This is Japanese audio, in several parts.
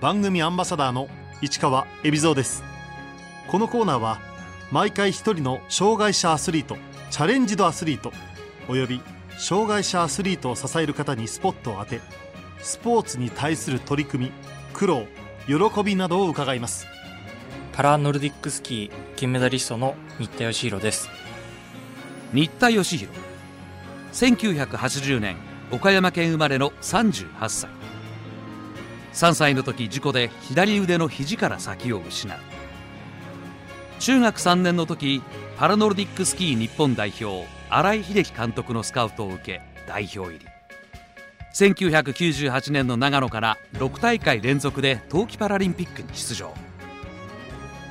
番組アンバサダーの市川恵比蔵です。このコーナーは毎回一人の障害者アスリートチャレンジドアスリートおよび障害者アスリートを支える方にスポットを当てスポーツに対する取り組み苦労喜びなどを伺います。パラノルディックスキー金メダリストの新田義弘です。新田義弘1980年岡山県生まれの38歳3歳の時事故で左腕の肘から先を失う。中学3年の時パラノルディックスキー日本代表新井秀樹監督のスカウトを受け代表入り。1998年の長野から6大会連続で冬季パラリンピックに出場。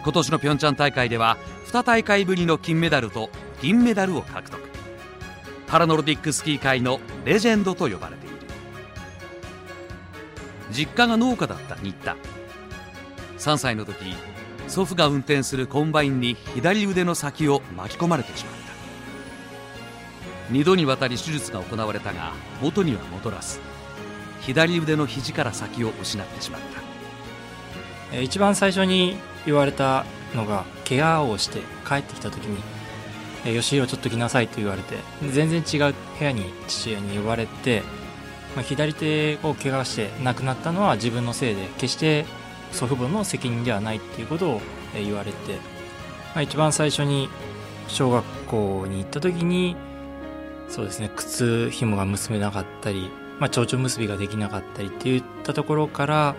今年のピョンチャン大会では2大会ぶりの金メダルと銀メダルを獲得。パラノルディックスキー界のレジェンドと呼ばれている実家が農家だった新田。3歳の時祖父が運転するコンバインに左腕の先を巻き込まれてしまった。2度にわたり手術が行われたが元には戻らず左腕の肘から先を失ってしまった。一番最初に言われたのが怪我をして帰ってきた時に「吉弘ちょっと来なさい」と言われて全然違う部屋に父親に呼ばれて、まあ、左手を怪我して亡くなったのは自分のせいで決して祖父母の責任ではないっていうことを言われて、まあ、一番最初に小学校に行った時にそうですね靴紐が結べなかったり、まあ、蝶々結びができなかったりっていったところから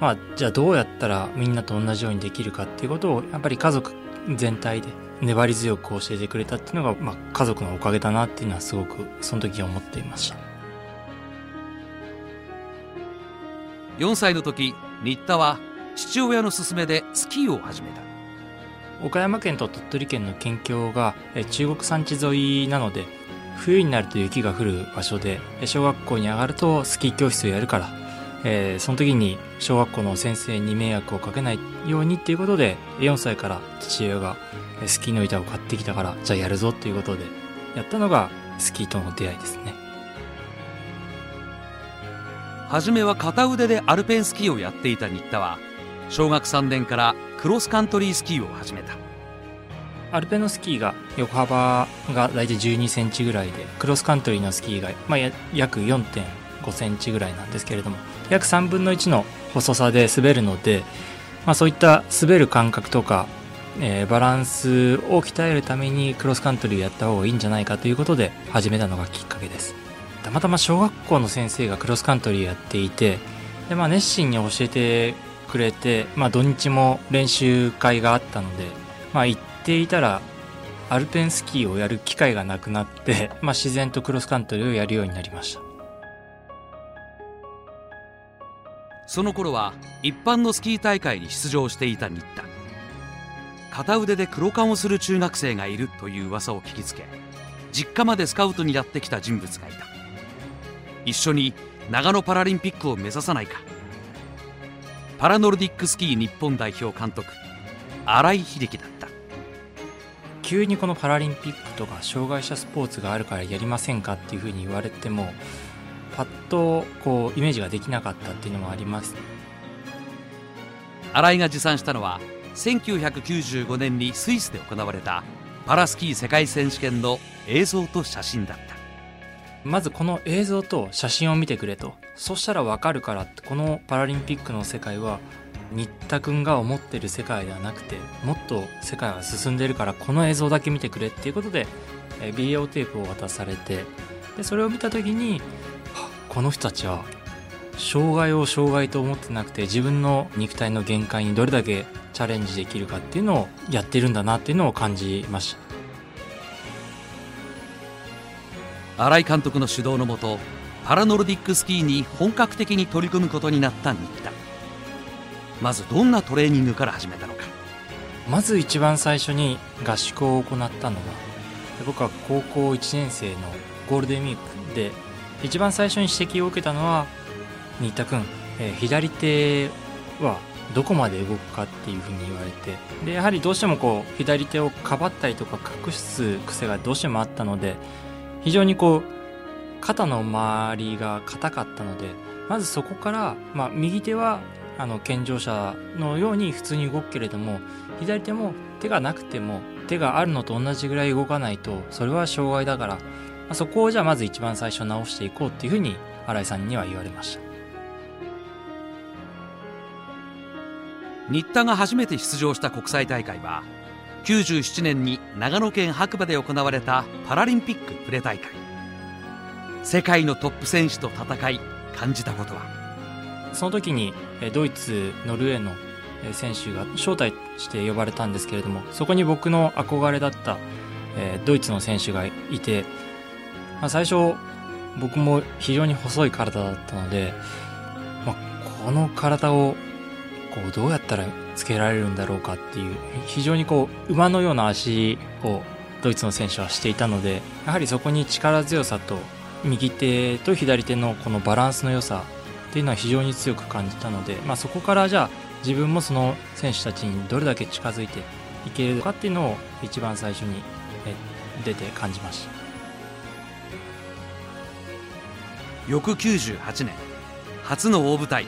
まあ、じゃあどうやったらみんなと同じようにできるかっていうことをやっぱり家族全体で粘り強く教えてくれたっていうのが、まあ、家族のおかげだなっていうのはすごくその時思っていました。4歳の時新田は父親の勧めでスキーを始めた。岡山県と鳥取県の県境が中国山地沿いなので冬になると雪が降る場所で小学校に上がるとスキー教室をやるからえー、その時に小学校の先生に迷惑をかけないようにっていうことで4歳から父親がスキーの板を買ってきたからじゃあやるぞっていうことでやったのがスキーとの出会いですね。初めは片腕でアルペンスキーをやっていた新田は小学3年からクロスカントリースキーを始めた。アルペンのスキーが横幅が大体12センチぐらいでクロスカントリーのスキーが、まあ、約4.5センチぐらいなんですけれども約3分の1の細さで滑るので、まあ、そういった滑る感覚とか、えー、バランスを鍛えるためにクロスカントリーをやった方がいいんじゃないかということで始めたのがきっかけです。たまたま小学校の先生がクロスカントリーやっていてで、まあ、熱心に教えてくれて、まあ、土日も練習会があったので、まあ、行っていたらアルペンスキーをやる機会がなくなって、まあ、自然とクロスカントリーをやるようになりました。その頃は一般のスキー大会に出場していた新田。片腕で黒缶をする中学生がいるという噂を聞きつけ実家までスカウトにやってきた人物がいた。一緒に長野パラリンピックを目指さないか。パラノルディックスキー日本代表監督新井秀樹だった。急にこのパラリンピックとか障害者スポーツがあるからやりませんかっていうふうに言われてもパッとこうイメージができなかったっていうのもあります。新井が持参したのは1995年にスイスで行われたパラスキー世界選手権の映像と写真だったまずこの映像と写真を見てくれと。そしたらわかるからってこのパラリンピックの世界は新田君が思ってる世界ではなくてもっと世界は進んでるからこの映像だけ見てくれっていうことでビデオテープを渡されてでそれを見た時にこの人たちは障害を障害と思ってなくて自分の肉体の限界にどれだけチャレンジできるかっていうのをやってるんだなっていうのを感じました。新井監督の指導のもとパラノルディックスキーに本格的に取り組むことになった新田。まずどんなトレーニングから始めたのか。まず一番最初に合宿を行ったのは僕は高校1年生のゴールデンウィークで一番最初に指摘を受けたのは新田君、えー、左手はどこまで動くかっていうふうに言われてでやはりどうしてもこう左手をかばったりとか隠す癖がどうしてもあったので非常にこう肩の周りが硬かったのでまずそこから、まあ、右手はあの健常者のように普通に動くけれども左手も手がなくても手があるのと同じぐらい動かないとそれは障害だから、まあ、そこをじゃあまず一番最初直していこうっていうふうに新井さんには言われました。新田が初めて出場した国際大会は97年に長野県白馬で行われたパラリンピックプレ大会。世界のトップ選手と戦い感じたことは？その時にドイツノルウェーの選手が招待して呼ばれたんですけれどもそこに僕の憧れだったドイツの選手がいて、まあ、最初僕も非常に細い体だったので、まあ、この体をこうどうやったらつけられるんだろうかっていう非常にこう馬のような足をドイツの選手はしていたのでやはりそこに力強さと右手と左手のこのバランスの良さっていうのは非常に強く感じたので、まあ、そこからじゃあ自分もその選手たちにどれだけ近づいていけるかっていうのを一番最初に出て感じました。翌98年初の大舞台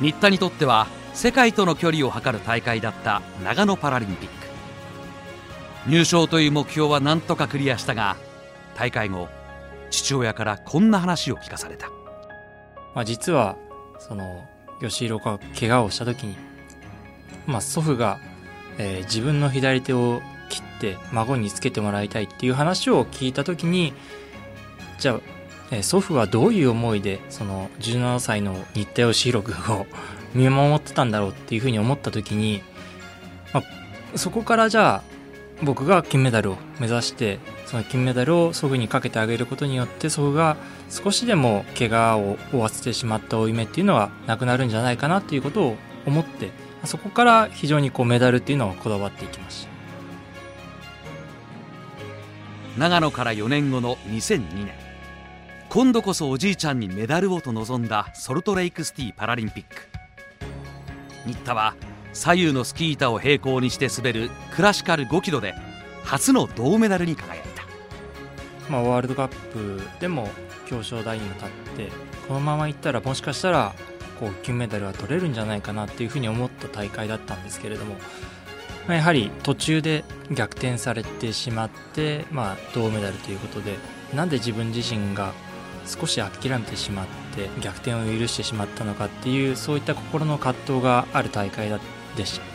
新田にとっては世界との距離を測る大会だった長野パラリンピック。入賞という目標は何とかクリアしたが大会後父親からこんな話を聞かされた、まあ、実はその吉弘が怪我をした時に、まあ、祖父が、えー、自分の左手を切って孫につけてもらいたいっていう話を聞いた時にじゃあ、え、祖父はどういう思いでその17歳の新田義弘君を見守ってたんだろうっていうふうに思った時に、まあ、そこからじゃあ僕が金メダルを目指してその金メダルを祖父にかけてあげることによって祖父が少しでも怪我を負わせてしまった負い目っていうのはなくなるんじゃないかなっていうことを思ってそこから非常にこうメダルっていうのをこだわっていきました。長野から4年後の2002年。今度こそおじいちゃんにメダルをと臨んだソルトレイクシティパラリンピック。新田は左右のスキー板を平行にして滑るクラシカル5キロで初の銅メダルに輝いた、まあ、ワールドカップでも表彰台に立ってこのままいったらもしかしたらこう金メダルは取れるんじゃないかなっていうふうに思った大会だったんですけれども、まあ、やはり途中で逆転されてしまって、まあ、銅メダルということでなんで自分自身が少し諦めてしまって逆転を許してしまったのかっていうそういった心の葛藤がある大会でした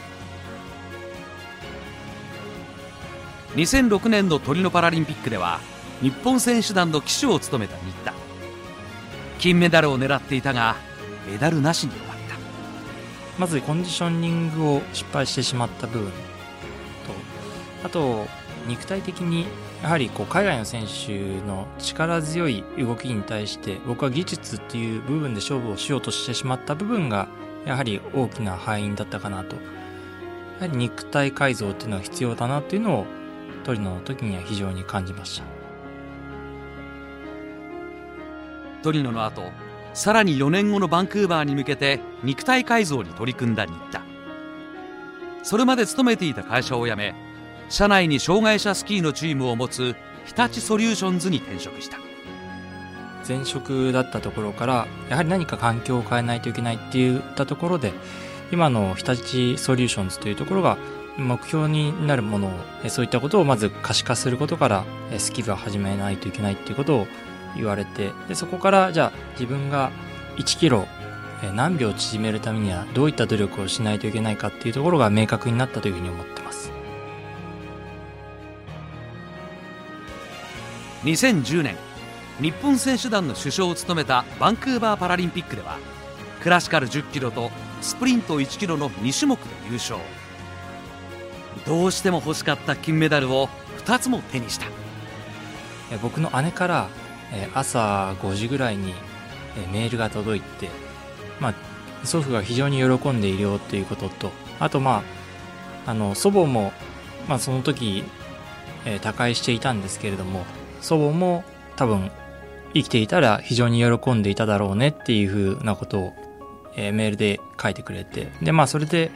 2006年のトリノパラリンピックでは日本選手団の旗手を務めた新田。金メダルを狙っていたがメダルなしに終わった。まずコンディショニングを失敗してしまった部分とあと肉体的にやはりこう海外の選手の力強い動きに対して僕は技術っていう部分で勝負をしようとしてしまった部分がやはり大きな敗因だったかなと。やはり肉体改造っていうのは必要だなっていうのをトリノの時には非常に感じました。トリノの後さらに4年後のバンクーバーに向けて肉体改造に取り組んだ新田。それまで勤めていた会社を辞め社内に障害者スキーのチームを持つ日立ソリューションズに転職した。前職だったところからやはり何か環境を変えないといけないって言ったところで今の日立ソリューションズというところが目標になるものをそういったことをまず可視化することからスキルを始めないといけないっていうことを言われてでそこからじゃあ自分が1キロ何秒縮めるためにはどういった努力をしないといけないかっていうところが明確になったというふうに思ってます。2010年日本選手団の主将を務めたバンクーバーパラリンピックではクラシカル1 0キロとスプリント1キロの2種目で優勝。どうしても欲しかった金メダルを2つも手にした。僕の姉から朝5時ぐらいにメールが届いて、まあ、祖父が非常に喜んでいるよっていうこととあとまああの祖母も、まあ、その時、他界していたんですけれども祖母も多分生きていたら非常に喜んでいただろうねっていうふうなことを、えー、メールで書いてくれてでまあそれで、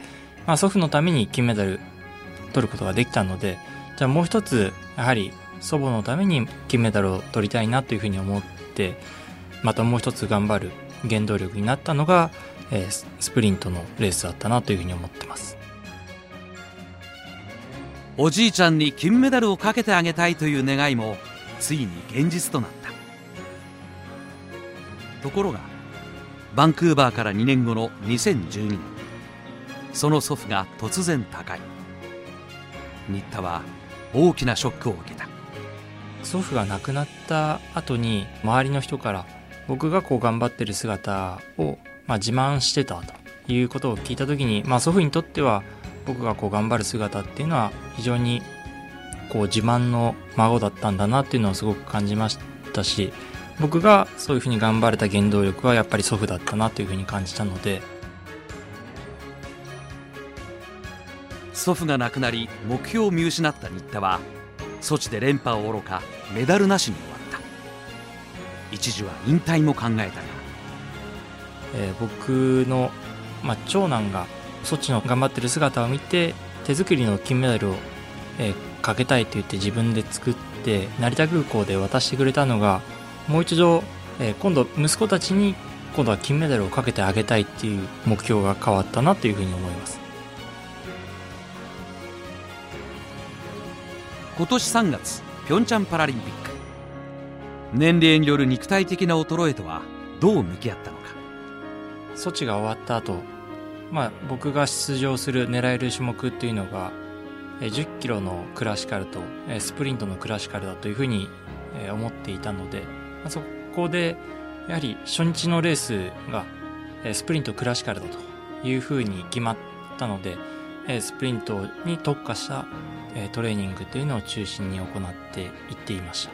まあ、祖父のために金メダル取ることができたのでじゃあもう一つやはり祖母のために金メダルを取りたいなというふうに思ってまたもう一つ頑張る原動力になったのがえースプリントのレースだったなというふうに思ってます。おじいちゃんに金メダルをかけてあげたいという願いもついに現実となった。ところがバンクーバーから2年後の2012年その祖父が突然他界。新田は大きなショックを受けた。祖父が亡くなった後に周りの人から僕がこう頑張ってる姿を、まあ、自慢してたということを聞いた時に、まあ、祖父にとっては僕がこう頑張る姿っていうのは非常にこう自慢の孫だったんだなっていうのをすごく感じましたし僕がそういうふうに頑張れた原動力はやっぱり祖父だったなというふうに感じたので。祖父が亡くなり目標を見失った新田はソチで連覇を愚かメダルなしに終わった。一時は引退も考えたが。えー僕の、まあ、長男がソチの頑張ってる姿を見て手作りの金メダルを、えーかけたいと言って自分で作って成田空港で渡してくれたのがもう一度、えー今度息子たちに今度は金メダルをかけてあげたいっていう目標が変わったなというふうに思います。今年3月ピョンチャンパラリンピック年齢による肉体的な衰えとはどう向き合ったのか。ソチが終わった後、まあ僕が出場する狙える種目っていうのがえー10キロのクラシカルとスプリントのクラシカルだというふうに思っていたので、そこでやはり初日のレースがスプリントクラシカルだというふうに決まったのでスプリントに特化したトレーニングというのを中心に行っていっていました。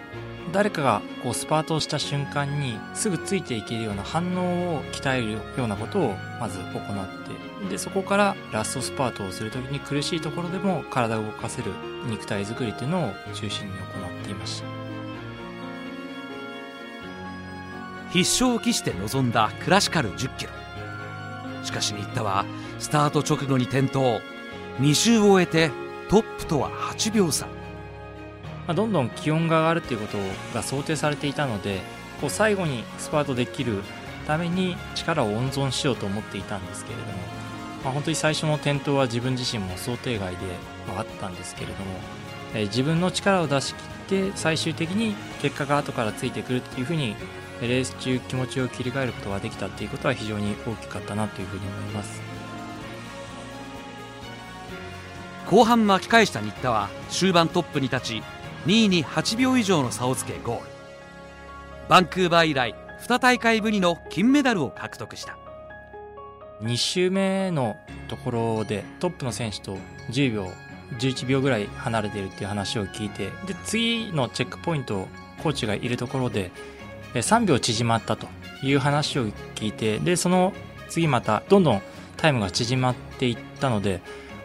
誰かがこうスパートをした瞬間にすぐついていけるような反応を鍛えるようなことをまず行ってでそこからラストスパートをするときに苦しいところでも体を動かせる肉体作りというのを中心に行っていました。必勝を期して臨んだクラシカル10キロ。しかし新田はスタート直後に転倒。2周を終えてトップとは8秒差。まあ、どんどん気温が上がるっていうことが想定されていたのでこう最後にスパートできるために力を温存しようと思っていたんですけれども、まあ、本当に最初の転倒は自分自身も想定外ではあったんですけれども、えー自分の力を出し切って最終的に結果が後からついてくるっていうふうにレース中気持ちを切り替えることができたっていうことは非常に大きかったなというふうに思います。後半巻き返した新田は終盤トップに立ち2位に8秒以上の差をつけゴール。バンクーバー以来2大会ぶりの金メダルを獲得した。2周目のところでトップの選手と10秒11秒ぐらい離れているっていう話を聞いてで次のチェックポイントコーチがいるところで3秒縮まったという話を聞いてでその次またどんどんタイムが縮まっていったので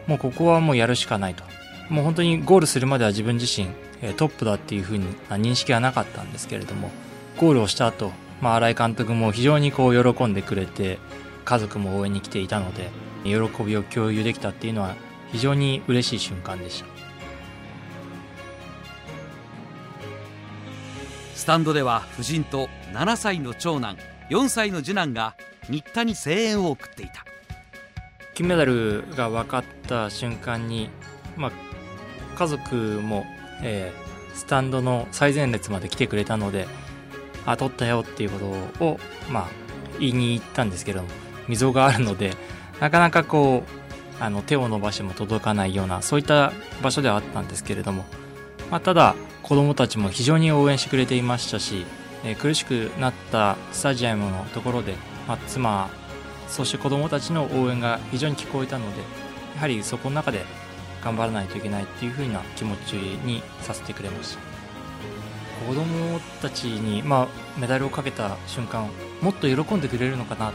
もうここはもうやるしかないと。もう本当にゴールするまでは自分自身トップだっていうふうな認識はなかったんですけれどもゴールをした後、まあ新井監督も非常にこう喜んでくれて家族も応援に来ていたので喜びを共有できたっていうのは非常に嬉しい瞬間でした。スタンドでは夫人と7歳の長男4歳の次男が新田に声援を送っていた。金メダルが分かった瞬間に、まあ、家族も、えースタンドの最前列まで来てくれたのであ取ったよっていうことを、まあ、言いに行ったんですけども溝があるのでなかなかこうあの手を伸ばしても届かないようなそういった場所ではあったんですけれども、まあ、ただ子供たちも非常に応援してくれていましたし、えー苦しくなったスタジアムのところで、まあ、妻そして子供たちの応援が非常に聞こえたのでやはりそこの中で頑張らないといけないっていう風な気持ちにさせてくれました。子供たちに、まあ、メダルをかけた瞬間もっと喜んでくれるのかな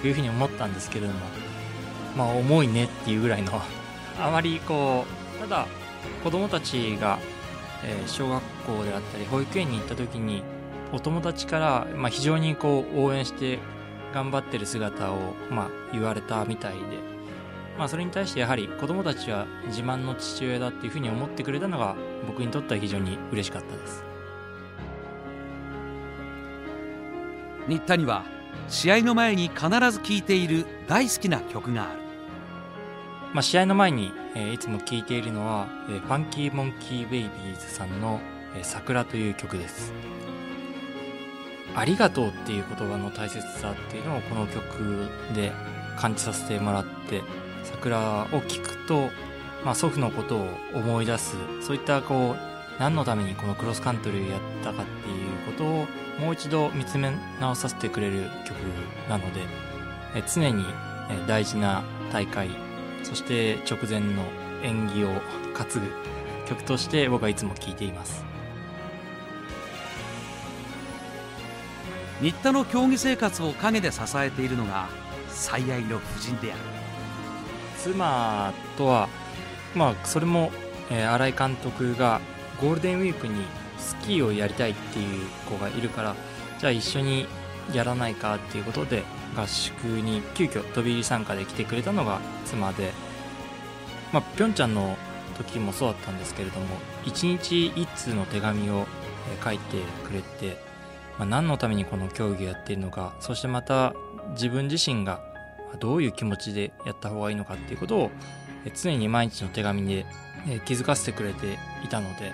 というふうに思ったんですけれどもまあ重いねっていうぐらいのあまりこうただ子供たちが、え小学校であったり保育園に行った時にお友達から、ま、非常にこう応援して頑張ってる姿を、ま、言われたみたいで、まあ、それに対してやはり子供たちは自慢の父親だっていうふうに思ってくれたのが僕にとっては非常に嬉しかったです新田には試合の前に必ず聴いている大好きな曲があるまあ、試合の前に、えーいつも聴いているのは、えーファンキーモンキーベイビーズさんの、えー桜という曲です。ありがとうっていう言葉の大切さっていうのをこの曲で感じさせてもらって、桜を聴くと、まあ、祖父のことを思い出す、そういったこう、何のためにこのクロスカントリーをやったかっていうことをもう一度見つめ直させてくれる曲なので、え常に大事な大会そして直前の演技を担ぐ曲として僕はいつも聴いています。新田の競技生活を陰で支えているのが最愛の夫人である。妻とはまあそれも、えー新井監督がゴールデンウィークにスキーをやりたいっていう子がいるからじゃあ一緒にやらないかっていうことで合宿に急遽飛び入り参加で来てくれたのが妻でまあピョンチャンの時もそうだったんですけれども一日一通の手紙を書いてくれて、まあ、何のためにこの競技をやっているのかそしてまた自分自身がどういう気持ちでやった方がいいのかっていうことを常に毎日の手紙で気づかせてくれていたので、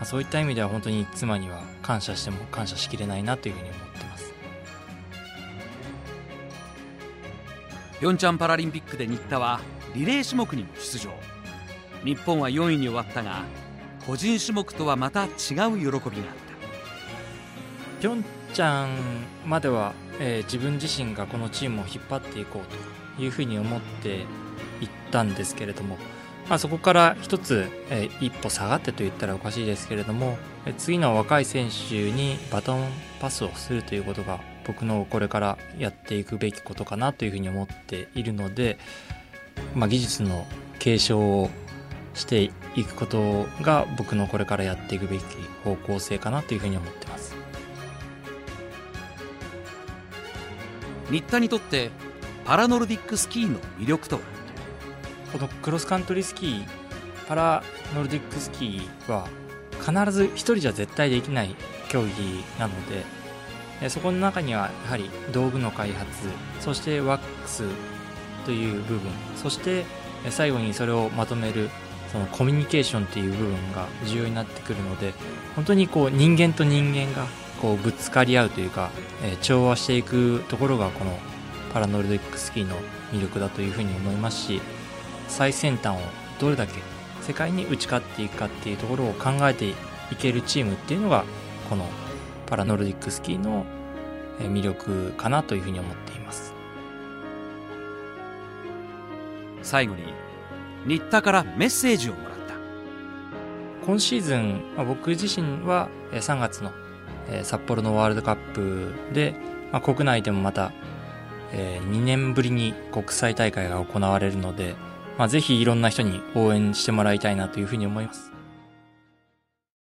まそういった意味では本当に妻には感謝しても感謝しきれないなというふうに思ってます。ピョンチャンパラリンピックで新田はリレー種目にも出場。日本は4位に終わったが個人種目とはまた違う喜びがあった。ピョンチャンまでは、えー自分自身がこのチームを引っ張っていこうというふうに思っていったんですけれども、まあ、そこから一つ、えー一歩下がってと言ったらおかしいですけれども、え次の若い選手にバトンパスをするということが僕のこれからやっていくべきことかなというふうに思っているので、まあ、技術の継承をしていくことが僕のこれからやっていくべき方向性かなというふうに思ってます。新田にとってパラノルディックスキーの魅力とはこのクロスカントリースキーパラノルディックスキーは必ず一人じゃ絶対できない競技なのでそこの中にはやはり道具の開発そしてワックスという部分そして最後にそれをまとめるそのコミュニケーションという部分が重要になってくるので本当にこう人間と人間がこうぶつかり合うというか、えー調和していくところがこのパラノルディックスキーの魅力だというふうに思いますし最先端をどれだけ世界に打ち勝っていくかっていうところを考えていけるチームっていうのがこのパラノルディックスキーのえー魅力かなというふうに思っています。最後に新田からメッセージをもらった。今シーズン、まあ僕自身はえー3月のえ札幌のワールドカップで、まあ国内でもまたえ2年ぶりに国際大会が行われるので、まあぜひいろんな人に応援してもらいたいなというふうに思います。